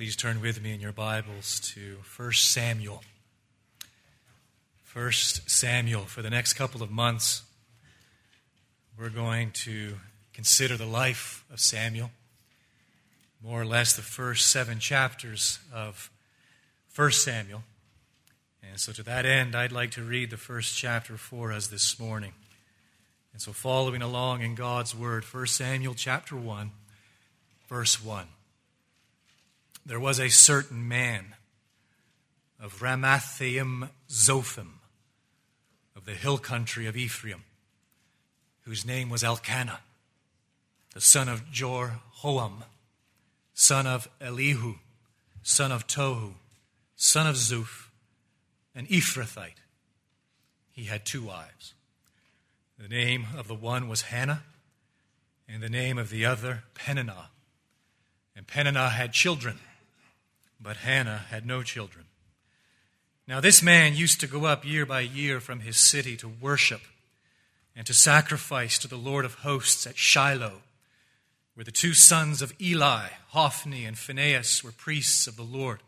Please turn with me in your Bibles to 1 Samuel. 1 Samuel. For the next couple of months, we're going to consider the life of Samuel, more or less the first seven chapters of 1 Samuel. And so, to that end, I'd like to read the first chapter for us this morning. And so, following along in God's Word, 1 Samuel chapter 1, verse 1 there was a certain man of Ramathaim Zophim of the hill country of Ephraim, whose name was Elkanah, the son of Jeroham, son of Elihu, son of Tohu, son of Zuph, an Ephrathite. He had two wives. The name of the one was Hannah, and the name of the other Peninnah. And Peninnah had children but Hannah had no children. Now, this man used to go up year by year from his city to worship and to sacrifice to the Lord of hosts at Shiloh, where the two sons of Eli, Hophni and Phinehas, were priests of the Lord.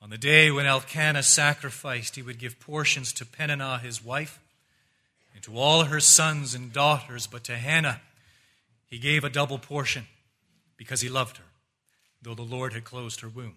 On the day when Elkanah sacrificed, he would give portions to Peninnah his wife and to all her sons and daughters, but to Hannah he gave a double portion because he loved her, though the Lord had closed her womb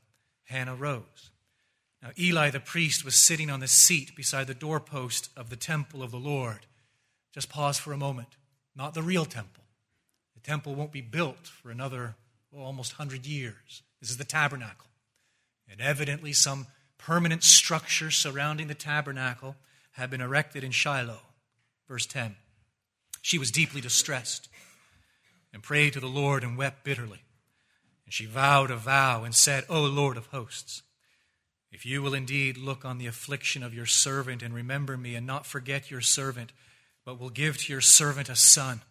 Hannah rose. Now, Eli the priest was sitting on the seat beside the doorpost of the temple of the Lord. Just pause for a moment. Not the real temple. The temple won't be built for another well, almost 100 years. This is the tabernacle. And evidently, some permanent structure surrounding the tabernacle had been erected in Shiloh. Verse 10. She was deeply distressed and prayed to the Lord and wept bitterly. And she vowed a vow and said, O Lord of hosts, if you will indeed look on the affliction of your servant and remember me and not forget your servant, but will give to your servant a son,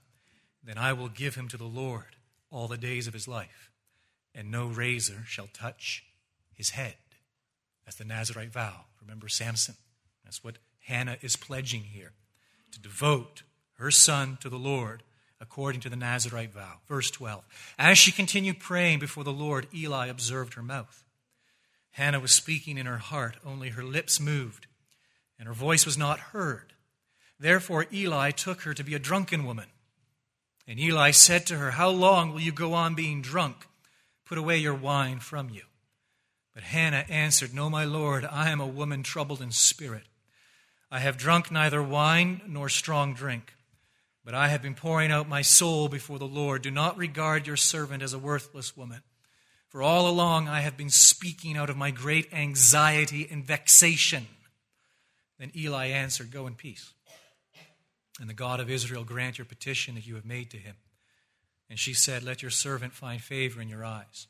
then I will give him to the Lord all the days of his life, and no razor shall touch his head. That's the Nazarite vow. Remember Samson. That's what Hannah is pledging here to devote her son to the Lord according to the Nazarite vow. Verse 12. As she continued praying before the Lord, Eli observed her mouth. Hannah was speaking in her heart, only her lips moved, and her voice was not heard. Therefore, Eli took her to be a drunken woman. And Eli said to her, How long will you go on being drunk? Put away your wine from you. But Hannah answered, No, my Lord, I am a woman troubled in spirit. I have drunk neither wine nor strong drink but I have been pouring out my soul before the Lord. Do not regard your servant as a worthless woman. For all along I have been speaking out of my great anxiety and vexation. Then Eli answered, Go in peace. And the God of Israel grant your petition that you have made to him. And she said, Let your servant find favor in your eyes.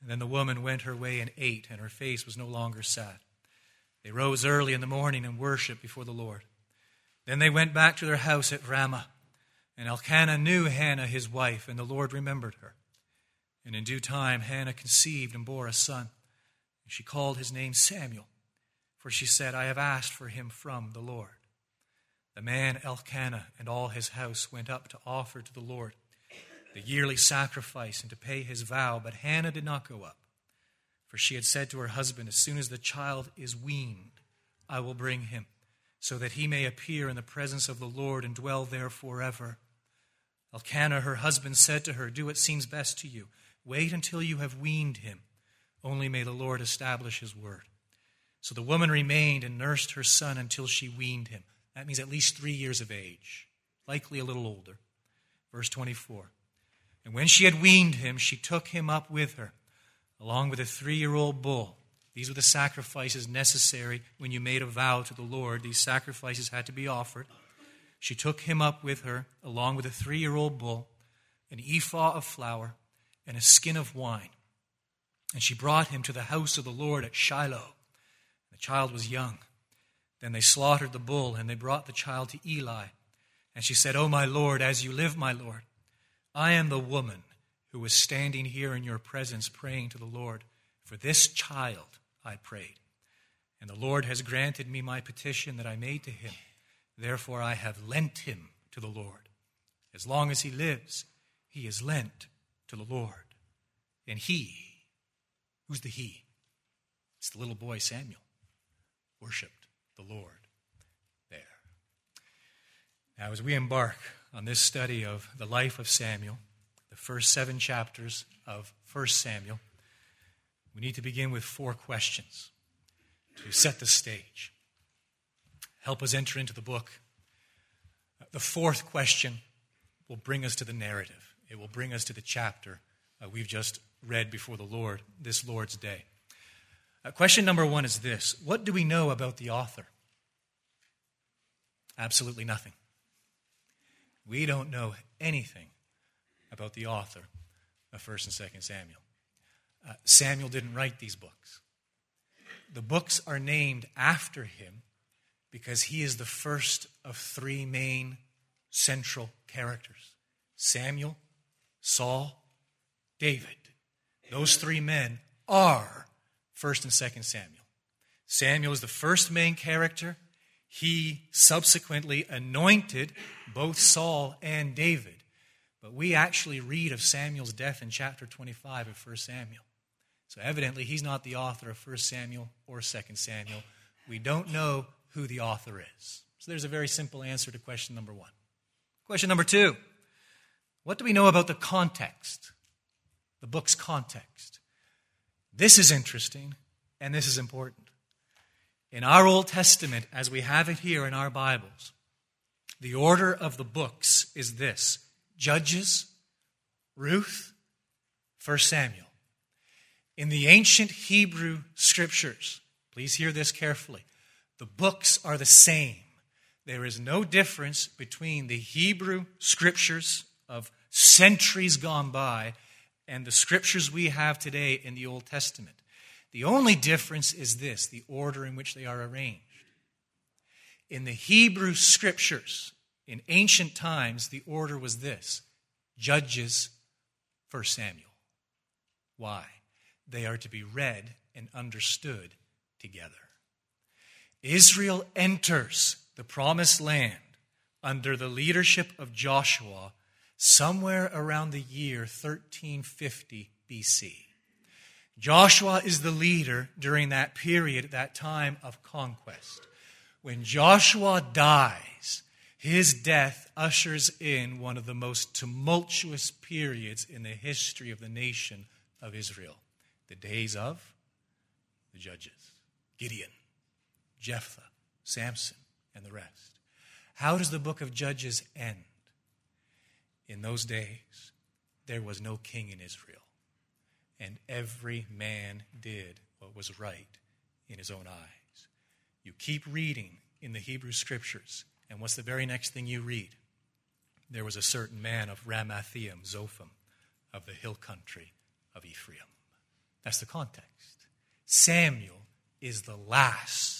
And then the woman went her way and ate, and her face was no longer sad. They rose early in the morning and worshiped before the Lord. Then they went back to their house at Ramah. And Elkanah knew Hannah, his wife, and the Lord remembered her. And in due time, Hannah conceived and bore a son. And she called his name Samuel, for she said, I have asked for him from the Lord. The man Elkanah and all his house went up to offer to the Lord the yearly sacrifice and to pay his vow, but Hannah did not go up. For she had said to her husband, As soon as the child is weaned, I will bring him, so that he may appear in the presence of the Lord and dwell there forever. Elkanah, her husband, said to her, Do what seems best to you. Wait until you have weaned him. Only may the Lord establish his word. So the woman remained and nursed her son until she weaned him. That means at least three years of age, likely a little older. Verse 24. And when she had weaned him, she took him up with her, along with a three year old bull. These were the sacrifices necessary when you made a vow to the Lord. These sacrifices had to be offered. She took him up with her, along with a three year old bull, an ephah of flour, and a skin of wine. And she brought him to the house of the Lord at Shiloh. The child was young. Then they slaughtered the bull, and they brought the child to Eli. And she said, O my Lord, as you live, my Lord, I am the woman who was standing here in your presence praying to the Lord. For this child I prayed. And the Lord has granted me my petition that I made to him. Therefore I have lent him to the Lord. As long as he lives, he is lent to the Lord. And he, who's the he? It's the little boy Samuel, worshiped the Lord there. Now, as we embark on this study of the life of Samuel, the first seven chapters of 1 Samuel, we need to begin with four questions to set the stage. Help us enter into the book. The fourth question will bring us to the narrative, it will bring us to the chapter uh, we've just read before the Lord this Lord's Day. Uh, question number one is this What do we know about the author? Absolutely nothing. We don't know anything about the author of 1st and 2nd Samuel. Uh, Samuel didn't write these books. The books are named after him because he is the first of three main central characters Samuel, Saul, David. Those three men are 1st and 2nd Samuel. Samuel is the first main character. He subsequently anointed both Saul and David. But we actually read of Samuel's death in chapter 25 of 1 Samuel. So evidently, he's not the author of 1 Samuel or 2 Samuel. We don't know who the author is. So there's a very simple answer to question number one. Question number two What do we know about the context? The book's context. This is interesting and this is important. In our Old Testament, as we have it here in our Bibles, the order of the books is this Judges, Ruth, 1 Samuel. In the ancient Hebrew scriptures, please hear this carefully, the books are the same. There is no difference between the Hebrew scriptures of centuries gone by and the scriptures we have today in the Old Testament. The only difference is this the order in which they are arranged. In the Hebrew scriptures, in ancient times, the order was this Judges, 1 Samuel. Why? They are to be read and understood together. Israel enters the promised land under the leadership of Joshua somewhere around the year 1350 BC. Joshua is the leader during that period, that time of conquest. When Joshua dies, his death ushers in one of the most tumultuous periods in the history of the nation of Israel the days of the judges Gideon, Jephthah, Samson, and the rest. How does the book of Judges end? In those days, there was no king in Israel, and every man did what was right in his own eyes. You keep reading in the Hebrew scriptures, and what's the very next thing you read? There was a certain man of Ramathaim, Zophim, of the hill country of Ephraim. That's the context. Samuel is the last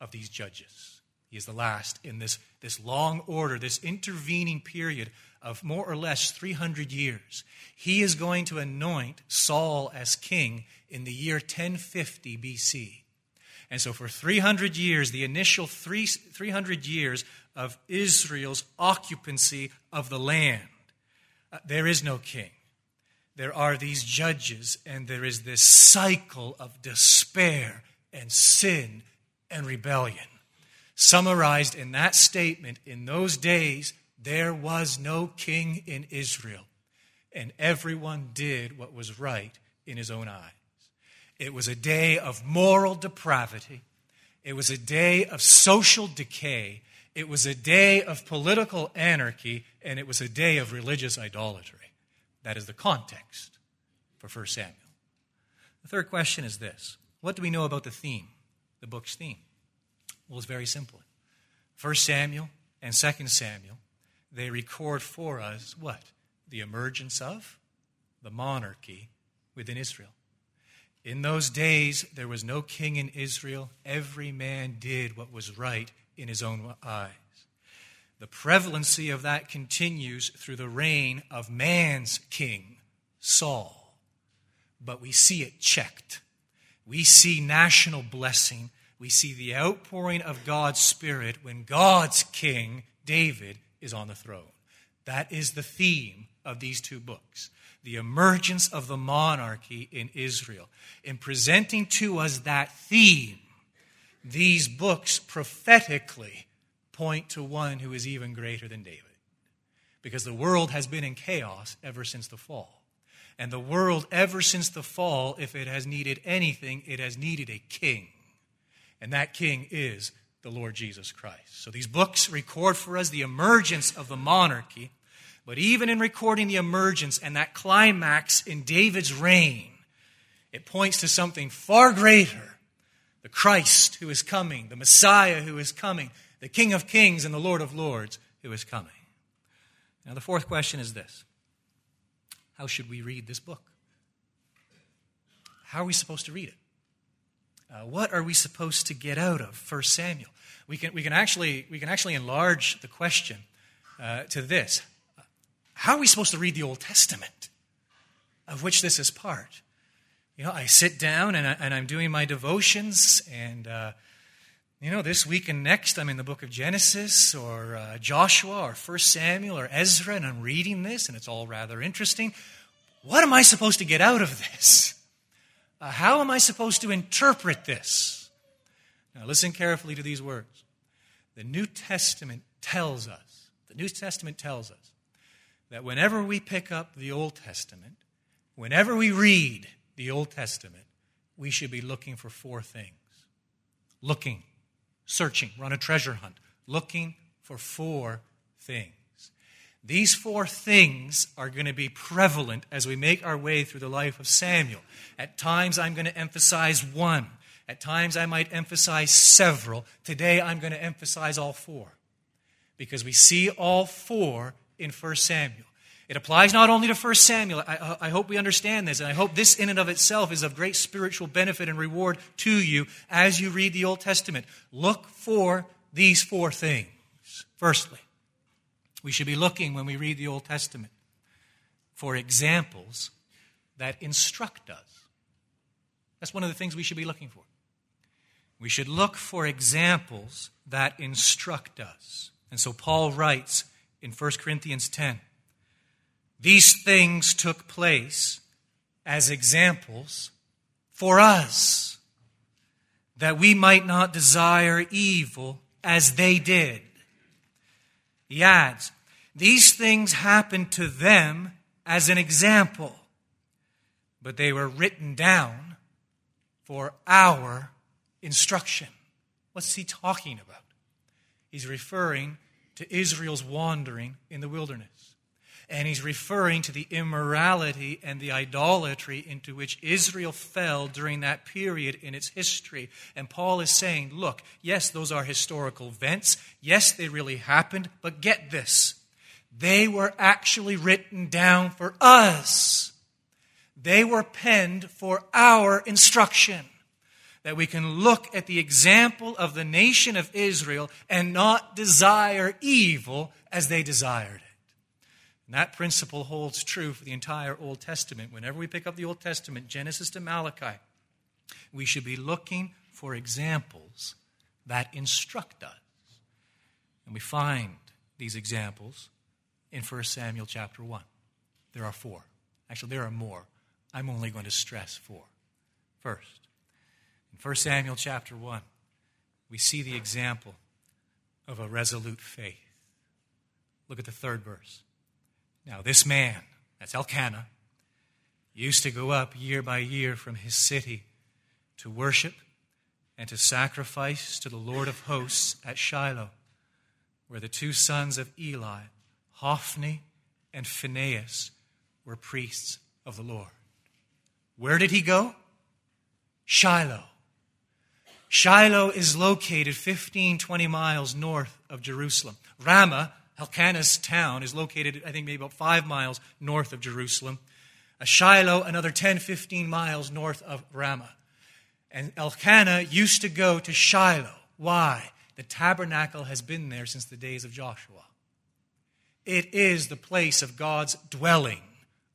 of these judges. He is the last in this, this long order, this intervening period of more or less 300 years. He is going to anoint Saul as king in the year 1050 BC. And so, for 300 years, the initial three, 300 years of Israel's occupancy of the land, uh, there is no king. There are these judges, and there is this cycle of despair and sin and rebellion. Summarized in that statement, in those days, there was no king in Israel, and everyone did what was right in his own eyes. It was a day of moral depravity. It was a day of social decay. It was a day of political anarchy. And it was a day of religious idolatry. That is the context for 1 Samuel. The third question is this What do we know about the theme, the book's theme? Well, it's very simple. 1 Samuel and 2 Samuel, they record for us what? The emergence of the monarchy within Israel. In those days, there was no king in Israel. Every man did what was right in his own eyes. The prevalency of that continues through the reign of man's king, Saul. But we see it checked. We see national blessing. We see the outpouring of God's Spirit when God's king, David, is on the throne. That is the theme of these two books the emergence of the monarchy in Israel. In presenting to us that theme, these books prophetically point to one who is even greater than David. Because the world has been in chaos ever since the fall. And the world, ever since the fall, if it has needed anything, it has needed a king. And that king is the Lord Jesus Christ. So these books record for us the emergence of the monarchy but even in recording the emergence and that climax in David's reign, it points to something far greater the Christ who is coming, the Messiah who is coming, the King of Kings and the Lord of Lords who is coming. Now, the fourth question is this How should we read this book? How are we supposed to read it? Uh, what are we supposed to get out of 1 Samuel? We can, we can, actually, we can actually enlarge the question uh, to this how are we supposed to read the Old Testament, of which this is part? You know, I sit down and, I, am doing my devotions, and, uh, you know, this week and next I'm in the book of Genesis or uh, Joshua or 1 Samuel or Ezra, and I'm reading this, and it's all rather interesting. What am I supposed to get out of this? Uh, how am I supposed to interpret this? Now, listen carefully to these words. The New Testament tells us, the New Testament tells us that whenever we pick up the Old Testament, whenever we read the Old Testament, we should be looking for four things looking, searching, run a treasure hunt, looking for four things. These four things are going to be prevalent as we make our way through the life of Samuel. At times, I'm going to emphasize one. At times, I might emphasize several. Today, I'm going to emphasize all four because we see all four in 1 Samuel. It applies not only to 1 Samuel. I, uh, I, hope we understand this, and I hope this in and of itself is of great spiritual benefit and reward to you as you read the Old Testament. Look for these four things. Firstly, we should be looking when we read the Old Testament for examples that instruct us. That's one of the things we should be looking for. We should look for examples that instruct us. And so Paul writes in 1 Corinthians 10. These things took place as examples for us, that we might not desire evil as they did. He adds, These things happened to them as an example, but they were written down for our instruction. What's he talking about? He's referring to Israel's wandering in the wilderness. And he's referring to the immorality and the idolatry into which Israel fell during that period in its history. And Paul is saying, look, yes, those are historical events. Yes, they really happened. But get this they were actually written down for us, they were penned for our instruction that we can look at the example of the nation of Israel and not desire evil as they desired. And that principle holds true for the entire Old Testament. Whenever we pick up the Old Testament, Genesis to Malachi, we should be looking for examples that instruct us. And we find these examples in 1 Samuel chapter 1. There are four. Actually, there are more. I'm only going to stress four. First, in 1 Samuel chapter 1, we see the example of a resolute faith. Look at the third verse. Now, this man, that's Elkanah, used to go up year by year from his city to worship and to sacrifice to the Lord of hosts at Shiloh, where the two sons of Eli, Hophni and Phinehas, were priests of the Lord. Where did he go? Shiloh. Shiloh is located 15, 20 miles north of Jerusalem. Ramah, Elkanah's town, is located, I think, maybe about five miles north of Jerusalem. Shiloh, another 10, 15 miles north of Ramah. And Elkanah used to go to Shiloh. Why? The tabernacle has been there since the days of Joshua. It is the place of God's dwelling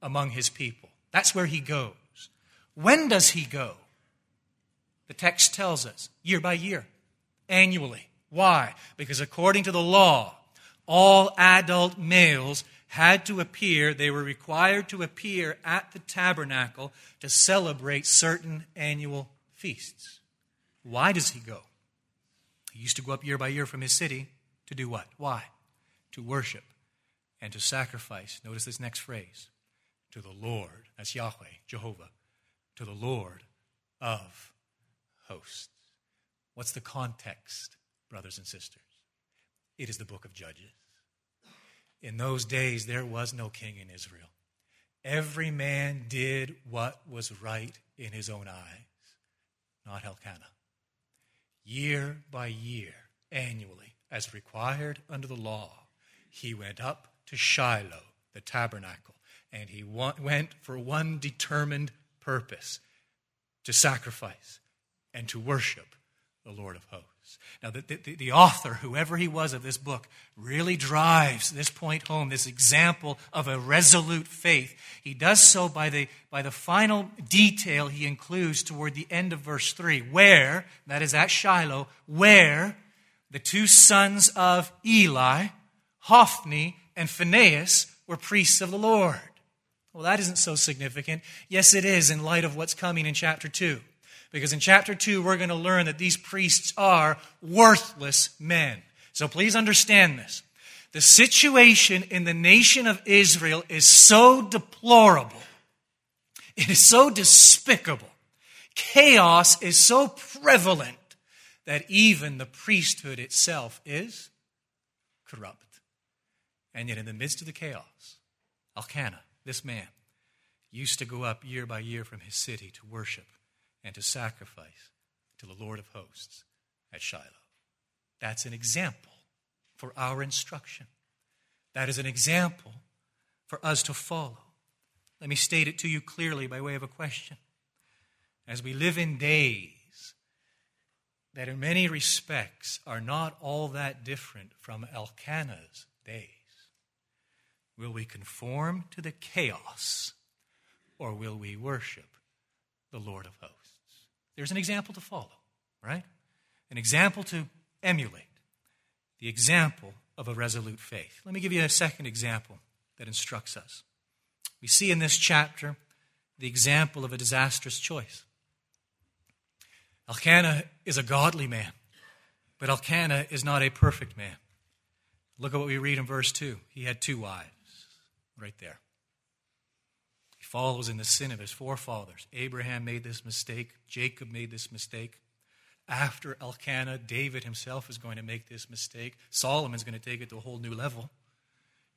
among his people. That's where he goes. When does he go? The text tells us year by year, annually. Why? Because according to the law, all adult males had to appear, they were required to appear at the tabernacle to celebrate certain annual feasts. Why does he go? He used to go up year by year from his city to do what? Why? To worship and to sacrifice. Notice this next phrase to the Lord. That's Yahweh, Jehovah. To the Lord of hosts. What's the context, brothers and sisters? It is the book of Judges. In those days, there was no king in Israel. Every man did what was right in his own eyes, not Elkanah. Year by year, annually, as required under the law, he went up to Shiloh, the tabernacle, and he went for one determined purpose to sacrifice and to worship the Lord of hosts. Now, the, the, the, author, whoever he was of this book, really drives this point home, this example of a resolute faith. He does so by the, by the final detail he includes toward the end of verse 3, where, that is at Shiloh, where the two sons of Eli, Hophni and Phinehas, were priests of the Lord. Well, that isn't so significant. Yes, it is in light of what's coming in chapter 2. Because in chapter 2, we're going to learn that these priests are worthless men. So please understand this. The situation in the nation of Israel is so deplorable, it is so despicable, chaos is so prevalent that even the priesthood itself is corrupt. And yet, in the midst of the chaos, Elkanah, this man, used to go up year by year from his city to worship and to sacrifice to the Lord of hosts at Shiloh. That's an example for our instruction. That is an example for us to follow. Let me state it to you clearly by way of a question. As we live in days that, in many respects, are not all that different from Elkanah's days, will we conform to the chaos or will we worship the Lord of hosts? There's an example to follow, right? An example to emulate. The example of a resolute faith. Let me give you a second example that instructs us. We see in this chapter the example of a disastrous choice. Elkanah is a godly man, but Elkanah is not a perfect man. Look at what we read in verse 2. He had two wives, right there follows in the sin of his forefathers. Abraham made this mistake, Jacob made this mistake. After Elkanah, David himself is going to make this mistake. Solomon's going to take it to a whole new level.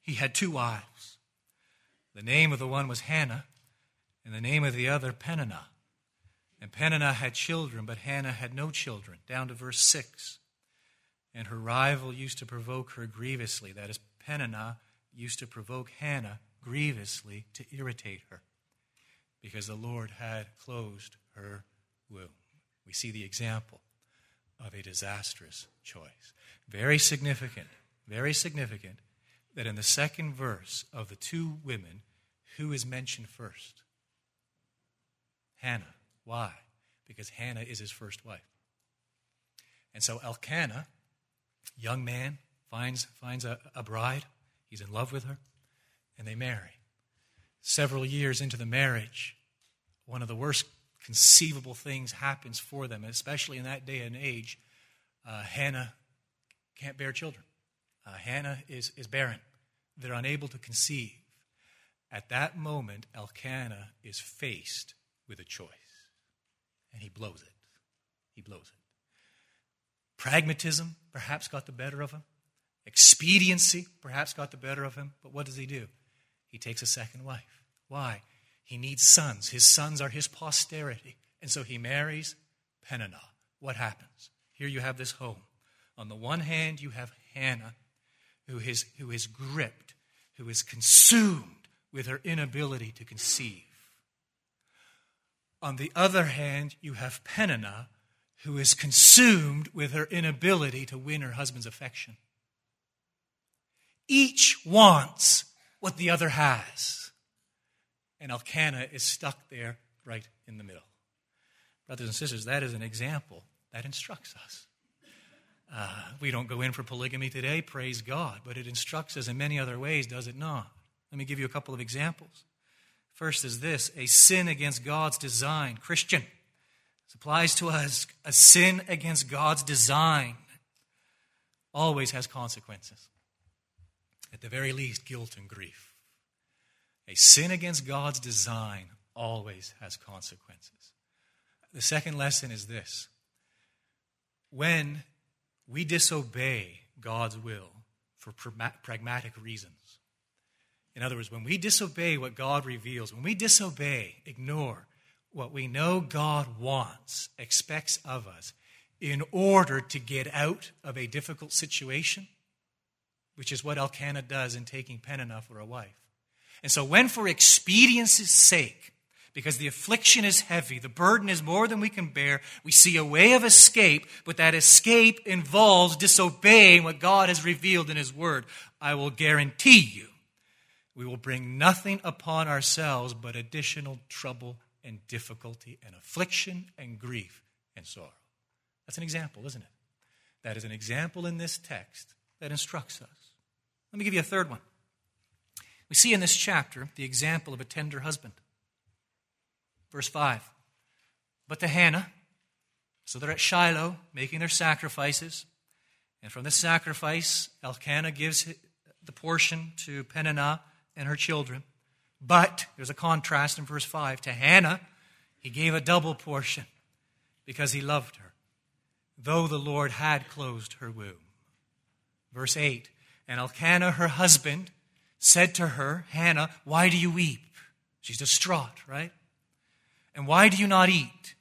He had two wives. The name of the one was Hannah, and the name of the other, Peninnah. And Peninnah had children, but Hannah had no children, down to verse 6. And her rival used to provoke her grievously. That is, Peninnah used to provoke Hannah grievously to irritate her because the Lord had closed her womb. We see the example of a disastrous choice. Very significant, very significant that in the second verse of the two women, who is mentioned first? Hannah. Why? Because Hannah is his first wife. And so Elkanah, young man, finds, finds a, a bride. He's in love with her and they marry. Several years into the marriage, one of the worst conceivable things happens for them, especially in that day and age. Uh, Hannah can't bear children. Uh, Hannah is, is barren. They're unable to conceive. At that moment, Elkanah is faced with a choice, and he blows it. He blows it. Pragmatism perhaps got the better of him. Expediency perhaps got the better of him. But what does he do? he takes a second wife. Why? He needs sons. His sons are his posterity. And so he marries Peninnah. What happens? Here you have this home. On the one hand, you have Hannah, who is, who is gripped, who is consumed with her inability to conceive. On the other hand, you have Peninnah, who is consumed with her inability to win her husband's affection. Each wants what the other has. And Elkanah is stuck there right in the middle. Brothers and sisters, that is an example that instructs us. Uh, we don't go in for polygamy today, praise God, but it instructs us in many other ways, does it not? Let me give you a couple of examples. First is this a sin against God's design. Christian, this applies to us. A sin against God's design always has consequences. At the very least, guilt and grief. A sin against God's design always has consequences. The second lesson is this when we disobey God's will for pragmatic reasons, in other words, when we disobey what God reveals, when we disobey, ignore what we know God wants, expects of us, in order to get out of a difficult situation, which is what Elkanah does in taking Peninnah for a wife. And so, when for expediency's sake, because the affliction is heavy, the burden is more than we can bear, we see a way of escape, but that escape involves disobeying what God has revealed in His Word. I will guarantee you, we will bring nothing upon ourselves but additional trouble and difficulty and affliction and grief and sorrow. That's an example, isn't it? That is an example in this text that instructs us. Let me give you a third one. We see in this chapter the example of a tender husband. Verse 5. But to Hannah, so they're at Shiloh making their sacrifices, and from this sacrifice, Elkanah gives the portion to Peninnah and her children. But there's a contrast in verse 5. To Hannah, he gave a double portion because he loved her, though the Lord had closed her womb. Verse 8 And Elkanah, her husband, said to her, Hannah, why do you weep? She's distraught, right? And why do you not eat?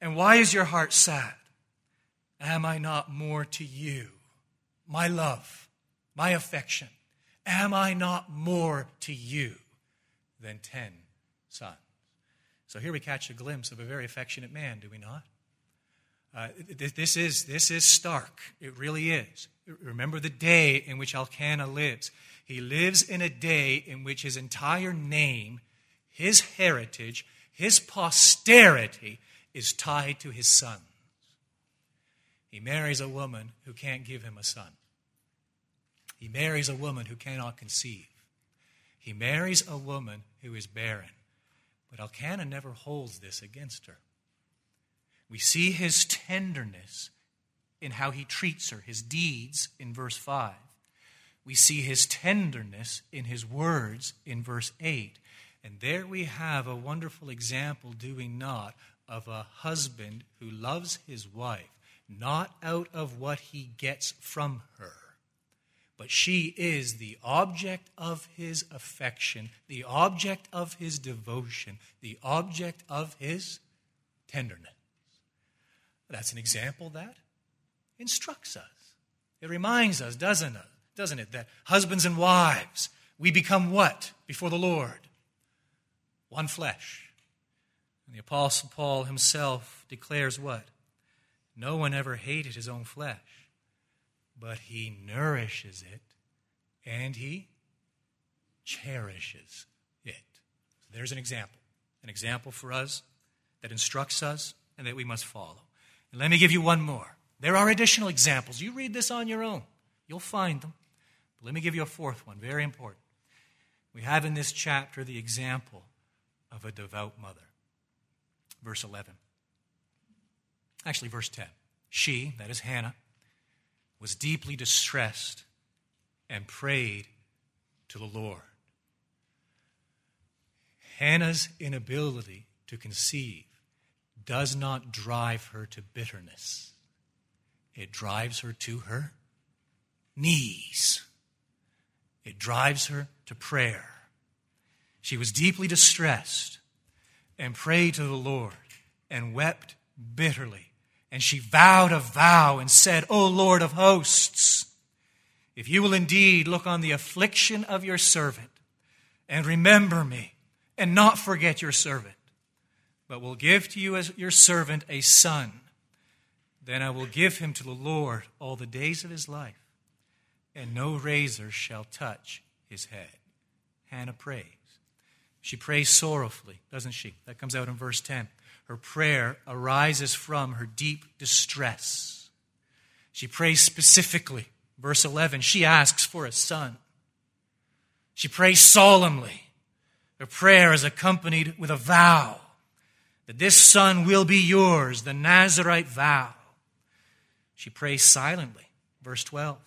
And why is your heart sad? Am I not more to you? My love, my affection. Am I not more to you than ten sons? So here we catch a glimpse of a very affectionate man, do we not? Uh, this, is, this is stark. It really is. Remember the day in which Elkanah lives. He lives in a day in which his entire name, his heritage, his posterity is tied to his sons. He marries a woman who can't give him a son. He marries a woman who cannot conceive. He marries a woman who is barren. But Elkanah never holds this against her. We see his tenderness in how he treats her, his deeds in verse 5. We see his tenderness in his words in verse 8. And there we have a wonderful example, do we not, of a husband who loves his wife, not out of what he gets from her, but she is the object of his affection, the object of his devotion, the object of his tenderness. That's an example that instructs us. It reminds us, doesn't it, doesn't it, that husbands and wives, we become what before the Lord? One flesh. And the Apostle Paul himself declares what? No one ever hated his own flesh but he nourishes it and he cherishes it. So there's an example, an example for us that instructs us and that we must follow. And let me give you one more. There are additional examples. You read this on your own, you'll find them. Let me give you a fourth one, very important. We have in this chapter the example of a devout mother. Verse 11. Actually, verse 10. She, that is Hannah, was deeply distressed and prayed to the Lord. Hannah's inability to conceive does not drive her to bitterness, it drives her to her knees. It drives her to prayer. She was deeply distressed and prayed to the Lord and wept bitterly and she vowed a vow and said, O Lord of hosts, if you will indeed look on the affliction of your servant and remember me and not forget your servant, but will give to you as your servant a son. Then I will give him to the Lord all the days of his life, and no razor shall touch his head. Hannah prays. She prays sorrowfully, doesn't she? That comes out in verse 10. Her prayer arises from her deep distress. She prays specifically. Verse 11, she asks for a son. She prays solemnly. Her prayer is accompanied with a vow that this son will be yours, the Nazarite vow. She prays silently. Verse 12.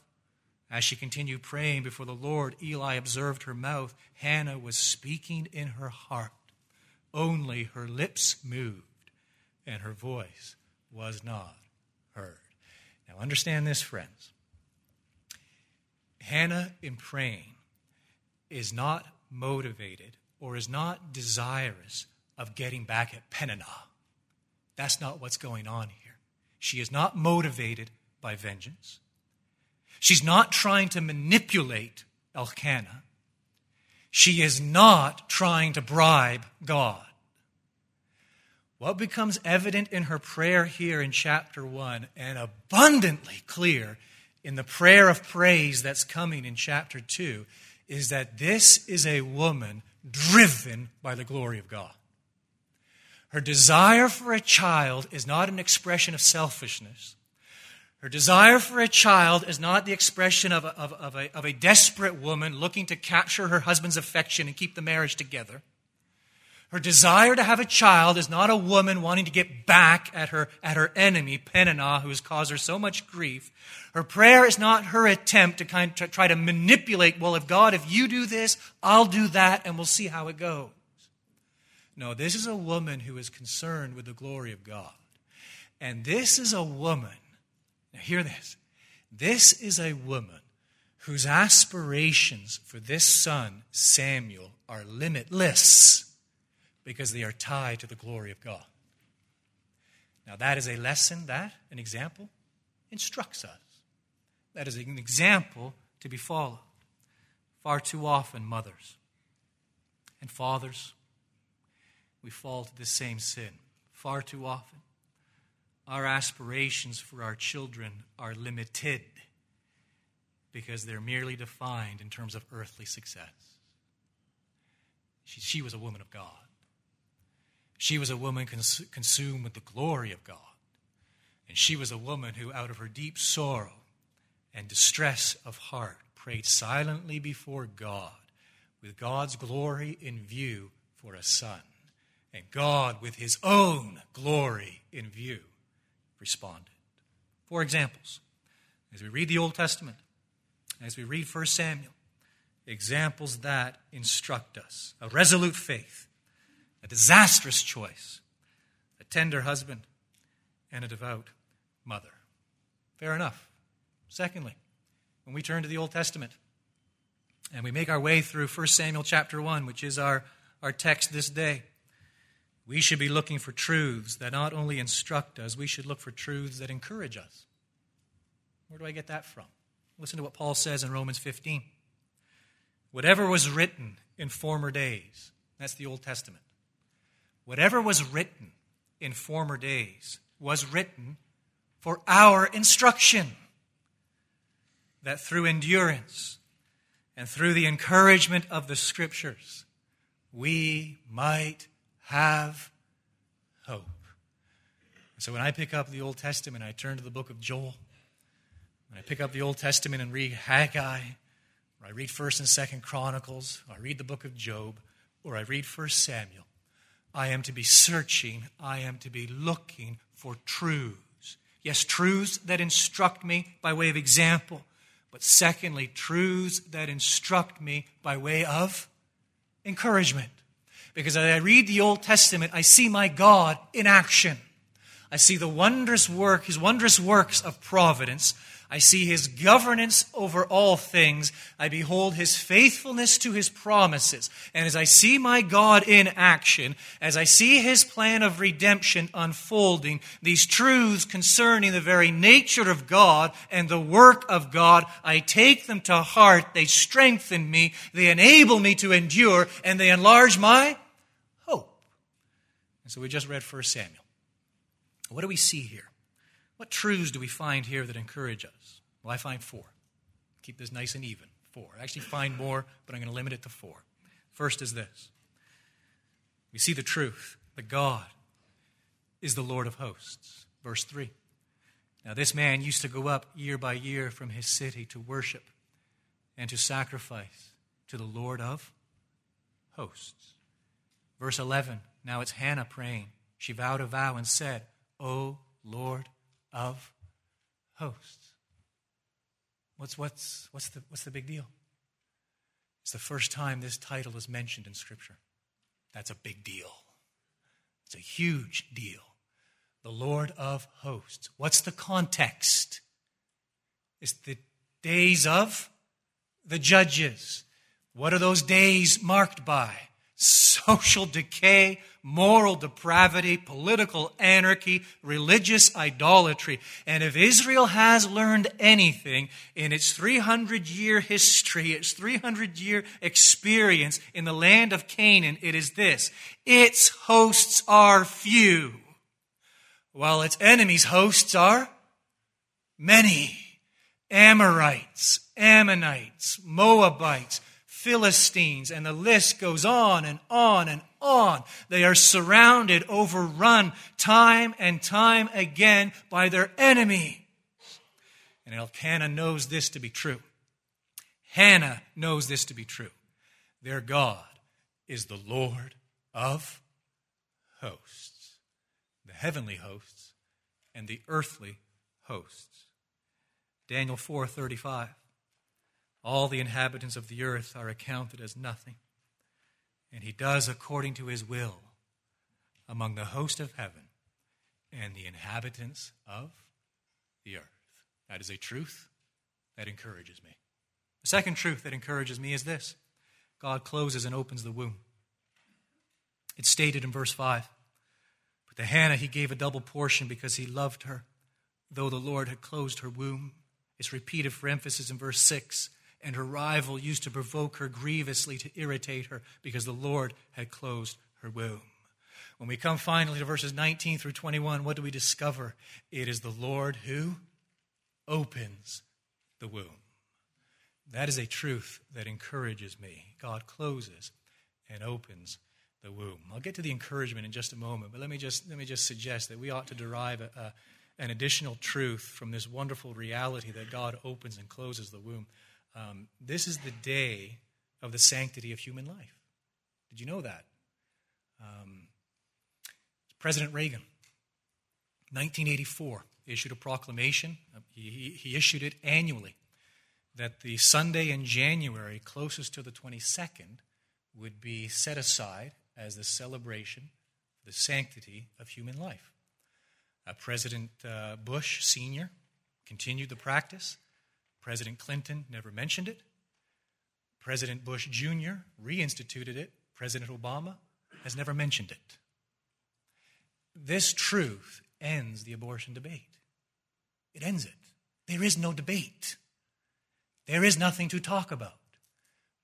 As she continued praying before the Lord, Eli observed her mouth. Hannah was speaking in her heart. Only her lips moved, and her voice was not heard. Now, understand this, friends. Hannah, in praying, is not motivated or is not desirous of getting back at Peninnah. That's not what's going on here. She is not motivated by vengeance. She's not trying to manipulate Elkanah. She is not trying to bribe God. What becomes evident in her prayer here in chapter 1 and abundantly clear in the prayer of praise that's coming in chapter 2 is that this is a woman driven by the glory of God. Her desire for a child is not an expression of selfishness. Her desire for a child is not the expression of a, of, of, a, of a desperate woman looking to capture her husband's affection and keep the marriage together. Her desire to have a child is not a woman wanting to get back at her, at her enemy, Peninnah, who has caused her so much grief. Her prayer is not her attempt to kind of try to manipulate, well, if God, if you do this, I'll do that, and we'll see how it goes. No, this is a woman who is concerned with the glory of God. And this is a woman, now hear this, this is a woman whose aspirations for this son, Samuel, are limitless because they are tied to the glory of God. Now, that is a lesson that, an example, instructs us. That is an example to be followed. Far too often, mothers and fathers, we fall to the same sin. Far too often, our aspirations for our children are limited because they're merely defined in terms of earthly success. She, she was a woman of God. She was a woman cons- consumed with the glory of God. And she was a woman who, out of her deep sorrow and distress of heart, prayed silently before God with God's glory in view for a son. And God, with his own glory in view, responded. Four examples. As we read the Old Testament, as we read 1 Samuel, examples that instruct us a resolute faith, a disastrous choice, a tender husband, and a devout mother. Fair enough. Secondly, when we turn to the Old Testament and we make our way through 1 Samuel chapter 1, which is our, our text this day, we should be looking for truths that not only instruct us, we should look for truths that encourage us. Where do I get that from? Listen to what Paul says in Romans 15. Whatever was written in former days, that's the Old Testament, Whatever was written in former days was written for our instruction, that through endurance and through the encouragement of the Scriptures, we might have hope. So when I pick up the Old Testament, I turn to the book of Joel. When I pick up the Old Testament and read Haggai, or I read 1st and 2nd Chronicles, or I read the book of Job, or I read 1st Samuel, I am to be searching, I am to be looking for truths. Yes, truths that instruct me by way of example, but secondly, truths that instruct me by way of encouragement. Because as I read the Old Testament, I see my God in action. I see the wondrous work, his wondrous works of providence. I see his governance over all things. I behold his faithfulness to his promises. And as I see my God in action, as I see his plan of redemption unfolding, these truths concerning the very nature of God and the work of God, I take them to heart. They strengthen me. They enable me to endure and they enlarge my. And so we just read 1 Samuel. What do we see here? What truths do we find here that encourage us? Well, I find four. Keep this nice and even. Four. I actually find more, but I'm going to limit it to four. First is this we see the truth that God is the Lord of hosts. Verse 3. Now, this man used to go up year by year from his city to worship and to sacrifice to the Lord of hosts. Verse 11. Now it's Hannah praying. She vowed a vow and said, O Lord of hosts. What's, what's, what's, the, what's the big deal? It's the first time this title is mentioned in Scripture. That's a big deal. It's a huge deal. The Lord of hosts. What's the context? It's the days of the judges. What are those days marked by? Social decay, moral depravity, political anarchy, religious idolatry. And if Israel has learned anything in its 300 year history, its 300 year experience in the land of Canaan, it is this its hosts are few, while its enemies' hosts are many. Amorites, Ammonites, Moabites, Philistines, and the list goes on and on and on. They are surrounded, overrun time and time again by their enemy. And Elkanah knows this to be true. Hannah knows this to be true. Their God is the Lord of hosts, the heavenly hosts and the earthly hosts. Daniel 4:35 all the inhabitants of the earth are accounted as nothing. And he does according to his will among the host of heaven and the inhabitants of the earth. That is a truth that encourages me. The second truth that encourages me is this God closes and opens the womb. It's stated in verse 5. But to Hannah he gave a double portion because he loved her, though the Lord had closed her womb. It's repeated for emphasis in verse 6 and her rival used to provoke her grievously to irritate her because the Lord had closed her womb. When we come finally to verses 19 through 21, what do we discover? It is the Lord who opens the womb. That is a truth that encourages me. God closes and opens the womb. I'll get to the encouragement in just a moment, but let me just, let me just suggest that we ought to derive a, a, an additional truth from this wonderful reality that God opens and closes the womb. Um, this is the day of the sanctity of human life. Did you know that? Um, President Reagan, 1984, issued a proclamation. Uh, he, he issued it annually that the Sunday in January closest to the 22nd would be set aside as the celebration of the sanctity of human life. Uh, President uh, Bush Sr. continued the practice. President Clinton never mentioned it. President Bush Jr. reinstituted it. President Obama has never mentioned it. This truth ends the abortion debate. It ends it. There is no debate. There is nothing to talk about.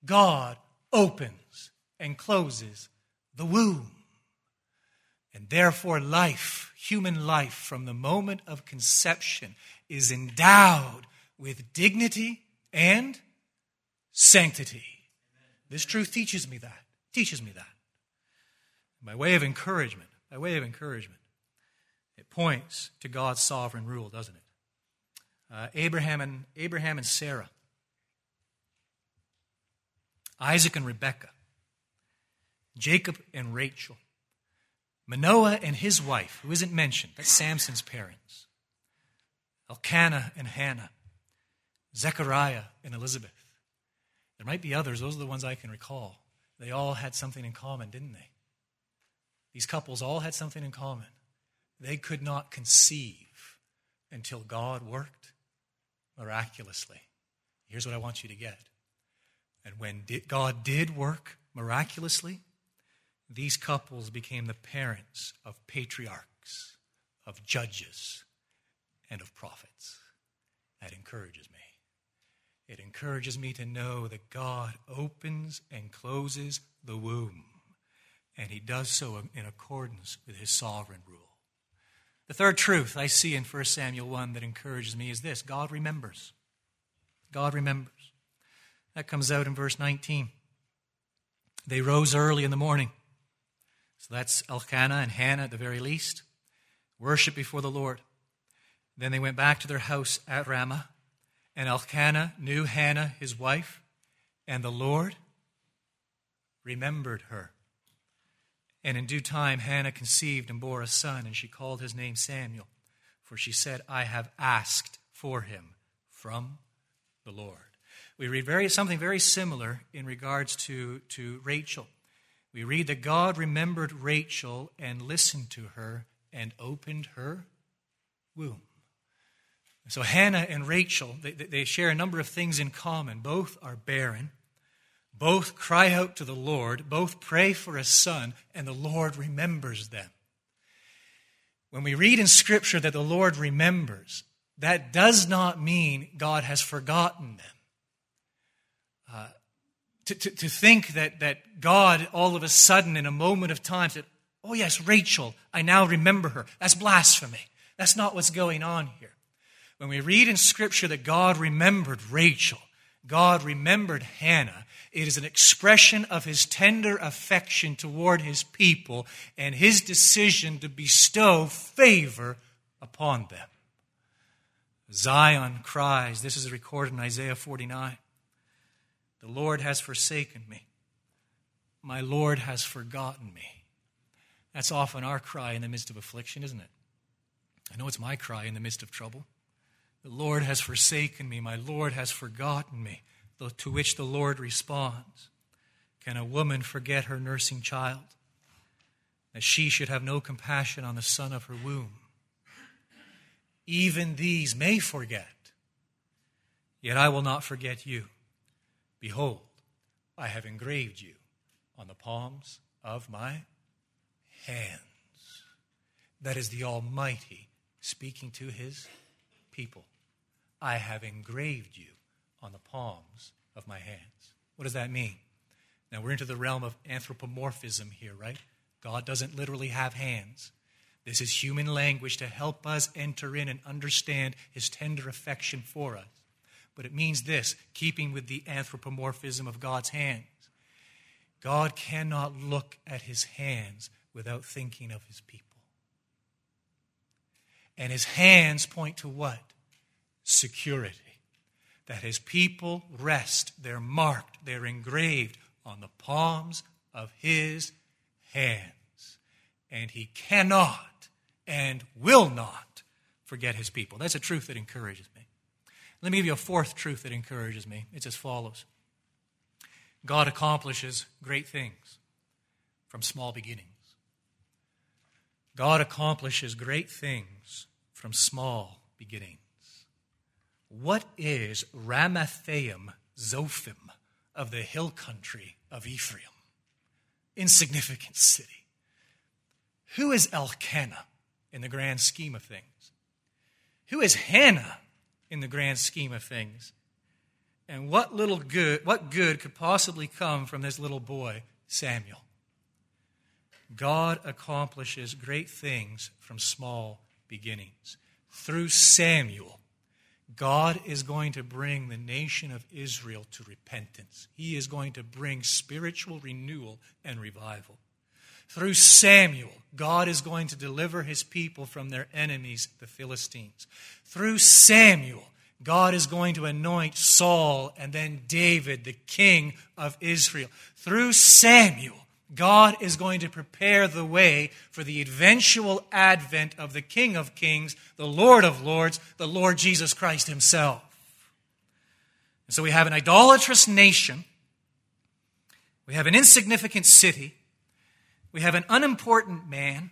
God opens and closes the womb. And therefore, life, human life, from the moment of conception, is endowed with dignity and sanctity. This truth teaches me that. Teaches me that. By way of encouragement, by way of encouragement, it points to God's sovereign rule, doesn't it? Uh, Abraham and Abraham and Sarah, Isaac and Rebekah, Jacob and Rachel, Manoah and his wife, who isn't mentioned, that's Samson's parents, Elkanah and Hannah, Zechariah and Elizabeth. There might be others, those are the ones I can recall. They all had something in common, didn't they? These couples all had something in common. They could not conceive until God worked miraculously. Here's what I want you to get. And when God did work miraculously, these couples became the parents of patriarchs, of judges, and of prophets. That encourages me. It encourages me to know that God opens and closes the womb. and he does so in accordance with his sovereign rule. The third truth I see in 1 Samuel 1 that encourages me is this God remembers. God remembers. That comes out in verse 19. They rose early in the morning. So that's Elkanah and Hannah at the very least. Worship before the Lord. Then they went back to their house at Ramah, and Elkanah knew Hannah, his wife, and the Lord remembered her. And in due time, Hannah conceived and bore a son, and she called his name Samuel, for she said, I have asked for him from the Lord. We read very, something very similar in regards to, to Rachel. We read that God remembered Rachel and listened to her and opened her womb. So Hannah and Rachel, they, they share a number of things in common. Both are barren. Both cry out to the Lord. Both pray for a son, and the Lord remembers them. When we read in Scripture that the Lord remembers, that does not mean God has forgotten them. Uh, to, to, to think that, that God all of a sudden, in a moment of time, said, Oh, yes, Rachel, I now remember her. That's blasphemy. That's not what's going on here. When we read in Scripture that God remembered Rachel, God remembered Hannah, it is an expression of his tender affection toward his people and his decision to bestow favor upon them. Zion cries, this is recorded in Isaiah 49 The Lord has forsaken me, my Lord has forgotten me. That's often our cry in the midst of affliction, isn't it? I know it's my cry in the midst of trouble. The Lord has forsaken me. My Lord has forgotten me. To which the Lord responds Can a woman forget her nursing child? That she should have no compassion on the son of her womb. Even these may forget, yet I will not forget you. Behold, I have engraved you on the palms of my hands. That is the Almighty speaking to his people. I have engraved you on the palms of my hands. What does that mean? Now we're into the realm of anthropomorphism here, right? God doesn't literally have hands. This is human language to help us enter in and understand his tender affection for us. But it means this, keeping with the anthropomorphism of God's hands. God cannot look at his hands without thinking of his people. And his hands point to what? Security. That his people rest, they're marked, they're engraved on the palms of his hands. And he cannot and will not forget his people. That's a truth that encourages me. Let me give you a fourth truth that encourages me. It's as follows God accomplishes great things from small beginnings. God accomplishes great things from small beginnings. What is Ramathaim Zophim of the hill country of Ephraim? Insignificant city. Who is Elkanah in the grand scheme of things? Who is Hannah in the grand scheme of things? And what little good, what good could possibly come from this little boy, Samuel? God accomplishes great things from small beginnings. Through Samuel, God is going to bring the nation of Israel to repentance. He is going to bring spiritual renewal and revival. Through Samuel, God is going to deliver his people from their enemies, the Philistines. Through Samuel, God is going to anoint Saul and then David, the king of Israel. Through Samuel, God is going to prepare the way for the eventual advent of the King of Kings, the Lord of Lords, the Lord Jesus Christ Himself. And so we have an idolatrous nation, we have an insignificant city, we have an unimportant man,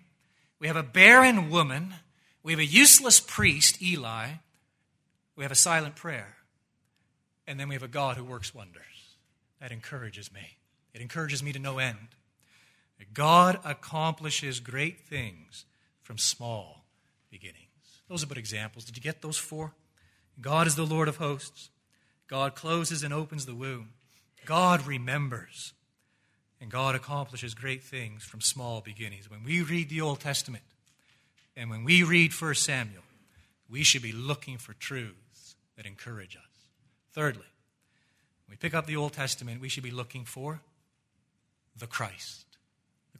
we have a barren woman, we have a useless priest, Eli, we have a silent prayer, and then we have a God who works wonders. That encourages me. It encourages me to no end. God accomplishes great things from small beginnings. Those are but examples. Did you get those four? God is the Lord of hosts. God closes and opens the womb. God remembers. And God accomplishes great things from small beginnings. When we read the Old Testament and when we read 1 Samuel, we should be looking for truths that encourage us. Thirdly, when we pick up the Old Testament, we should be looking for the Christ.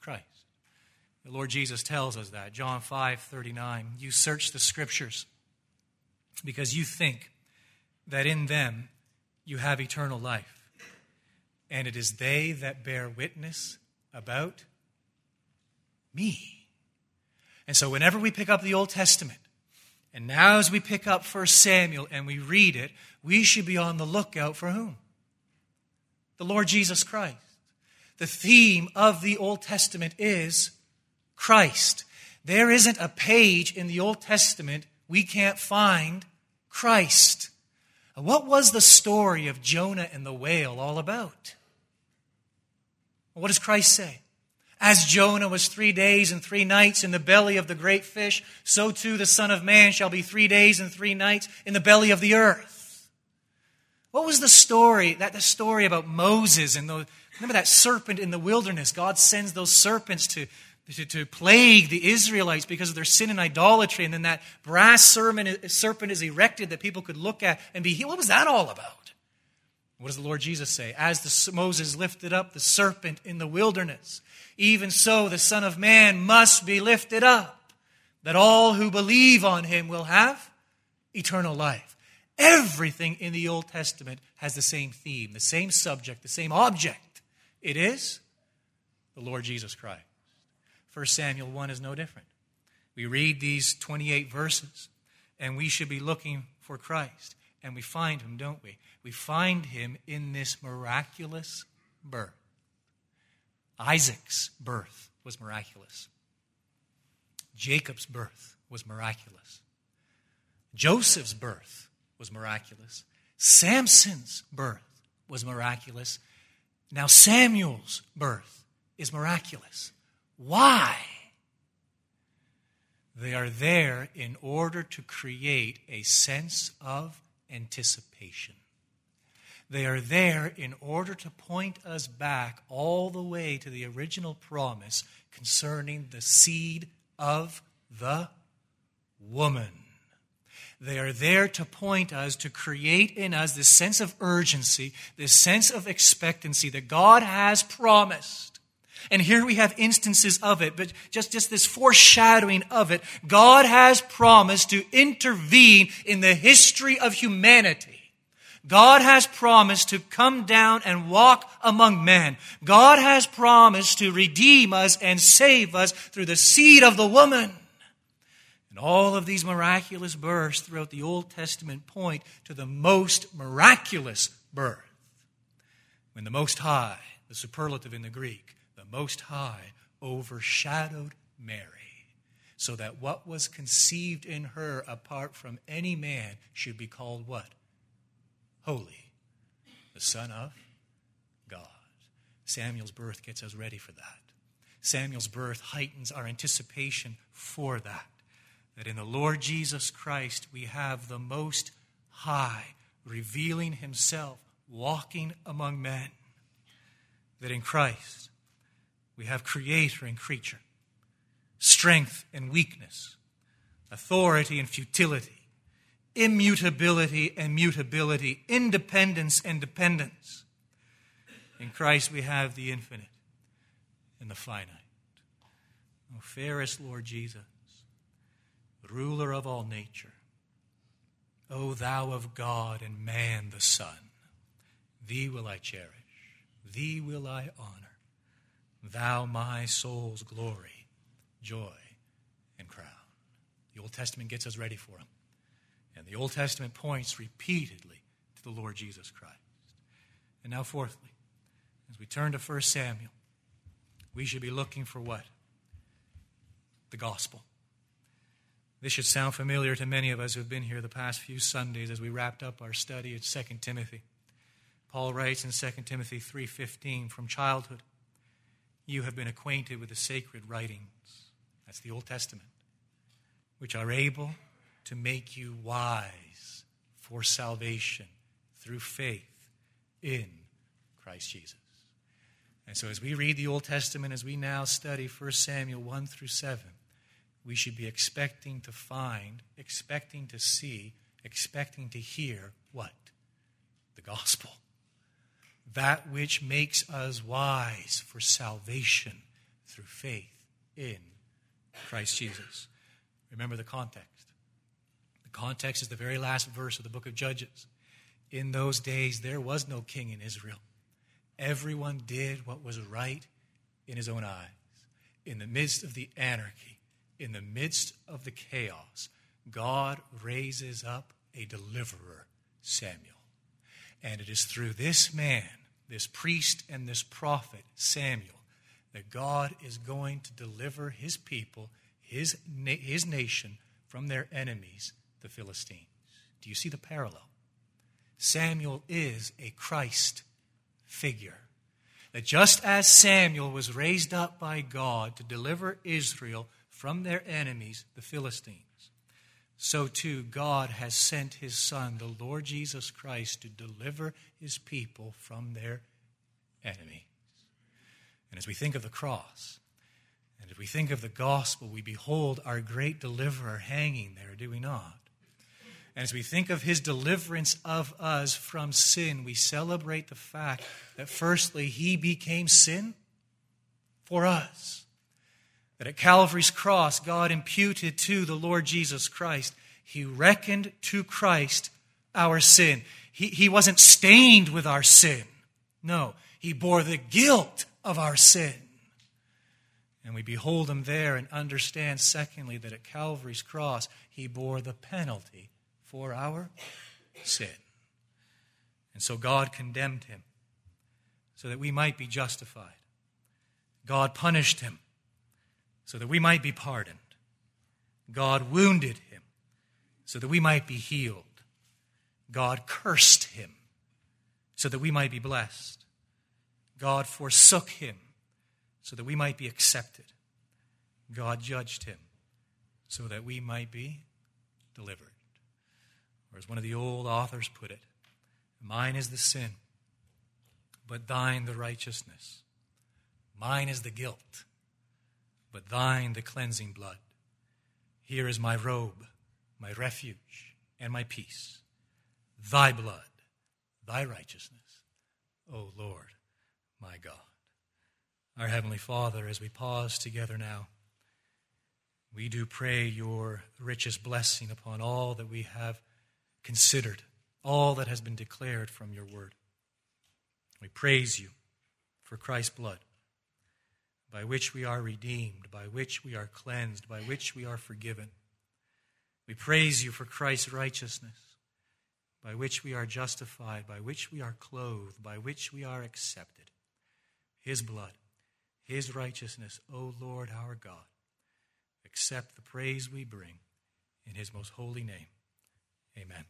Christ. The Lord Jesus tells us that. John 5 39. You search the scriptures because you think that in them you have eternal life. And it is they that bear witness about me. And so, whenever we pick up the Old Testament, and now as we pick up 1 Samuel and we read it, we should be on the lookout for whom? The Lord Jesus Christ. The theme of the Old Testament is Christ. There isn't a page in the Old Testament we can't find Christ. What was the story of Jonah and the whale all about? What does Christ say? As Jonah was three days and three nights in the belly of the great fish, so too the Son of Man shall be three days and three nights in the belly of the earth. What was the story? That the story about Moses and the remember that serpent in the wilderness. God sends those serpents to to, to plague the Israelites because of their sin and idolatry. And then that brass serpent is erected that people could look at and be healed. What was that all about? What does the Lord Jesus say? As the, Moses lifted up the serpent in the wilderness, even so the Son of Man must be lifted up, that all who believe on him will have eternal life. Everything in the Old Testament has the same theme, the same subject, the same object. It is the Lord Jesus Christ. 1 Samuel 1 is no different. We read these 28 verses, and we should be looking for Christ. And we find him, don't we? We find him in this miraculous birth. Isaac's birth was miraculous. Jacob's birth was miraculous. Joseph's birth was miraculous. Samson's birth was miraculous. Now Samuel's birth is miraculous. Why? They are there in order to create a sense of anticipation. They are there in order to point us back all the way to the original promise concerning the seed of the woman. They are there to point us, to create in us this sense of urgency, this sense of expectancy that God has promised and here we have instances of it, but just, just this foreshadowing of it. God has promised to intervene in the history of humanity. God has promised to come down and walk among men. God has promised to redeem us and save us through the seed of the woman. And all of these miraculous births throughout the Old Testament point to the most miraculous birth. When the Most High, the superlative in the Greek, the Most High overshadowed Mary, so that what was conceived in her apart from any man should be called what? Holy, the Son of God. Samuel's birth gets us ready for that. Samuel's birth heightens our anticipation for that. That in the Lord Jesus Christ we have the Most High revealing Himself, walking among men. That in Christ we have creator and creature, strength and weakness, authority and futility, immutability and mutability, independence and dependence. In Christ we have the infinite and the finite. O fairest Lord Jesus, ruler of all nature, O thou of God and man the Son, thee will I cherish, thee will I honor. Thou, my soul's glory, joy, and crown. The Old Testament gets us ready for him. And the Old Testament points repeatedly to the Lord Jesus Christ. And now, fourthly, as we turn to 1 Samuel, we should be looking for what? The gospel. This should sound familiar to many of us who have been here the past few Sundays as we wrapped up our study at 2 Timothy. Paul writes in 2 Timothy 3:15 from childhood you have been acquainted with the sacred writings, that's the Old Testament, which are able to make you wise for salvation through faith in Christ Jesus. And so, as we read the Old Testament, as we now study 1 Samuel 1 through 7, we should be expecting to find, expecting to see, expecting to hear what? The gospel. That which makes us wise for salvation through faith in Christ Jesus. Remember the context. The context is the very last verse of the book of Judges. In those days, there was no king in Israel. Everyone did what was right in his own eyes. In the midst of the anarchy, in the midst of the chaos, God raises up a deliverer, Samuel. And it is through this man, this priest and this prophet, Samuel, that God is going to deliver his people, his, his nation, from their enemies, the Philistines. Do you see the parallel? Samuel is a Christ figure. That just as Samuel was raised up by God to deliver Israel from their enemies, the Philistines, so too God has sent his Son, the Lord Jesus Christ, to deliver his people from their enemies. And as we think of the cross, and as we think of the gospel, we behold our great deliverer hanging there, do we not? And as we think of his deliverance of us from sin, we celebrate the fact that firstly, he became sin for us. That at Calvary's cross, God imputed to the Lord Jesus Christ, he reckoned to Christ our sin. He, he wasn't stained with our sin. No, he bore the guilt of our sin. And we behold him there and understand, secondly, that at Calvary's cross, he bore the penalty for our sin. And so God condemned him so that we might be justified. God punished him so that we might be pardoned. God wounded him so that we might be healed. God cursed him so that we might be blessed. God forsook him so that we might be accepted. God judged him so that we might be delivered. Or as one of the old authors put it, mine is the sin, but thine the righteousness. Mine is the guilt, but thine the cleansing blood. Here is my robe, my refuge, and my peace. Thy blood, thy righteousness, O Lord my God. Our Heavenly Father, as we pause together now, we do pray your richest blessing upon all that we have considered, all that has been declared from your word. We praise you for Christ's blood, by which we are redeemed, by which we are cleansed, by which we are forgiven. We praise you for Christ's righteousness, by which we are justified, by which we are clothed, by which we are accepted. His blood, His righteousness, O Lord our God. Accept the praise we bring in His most holy name. Amen.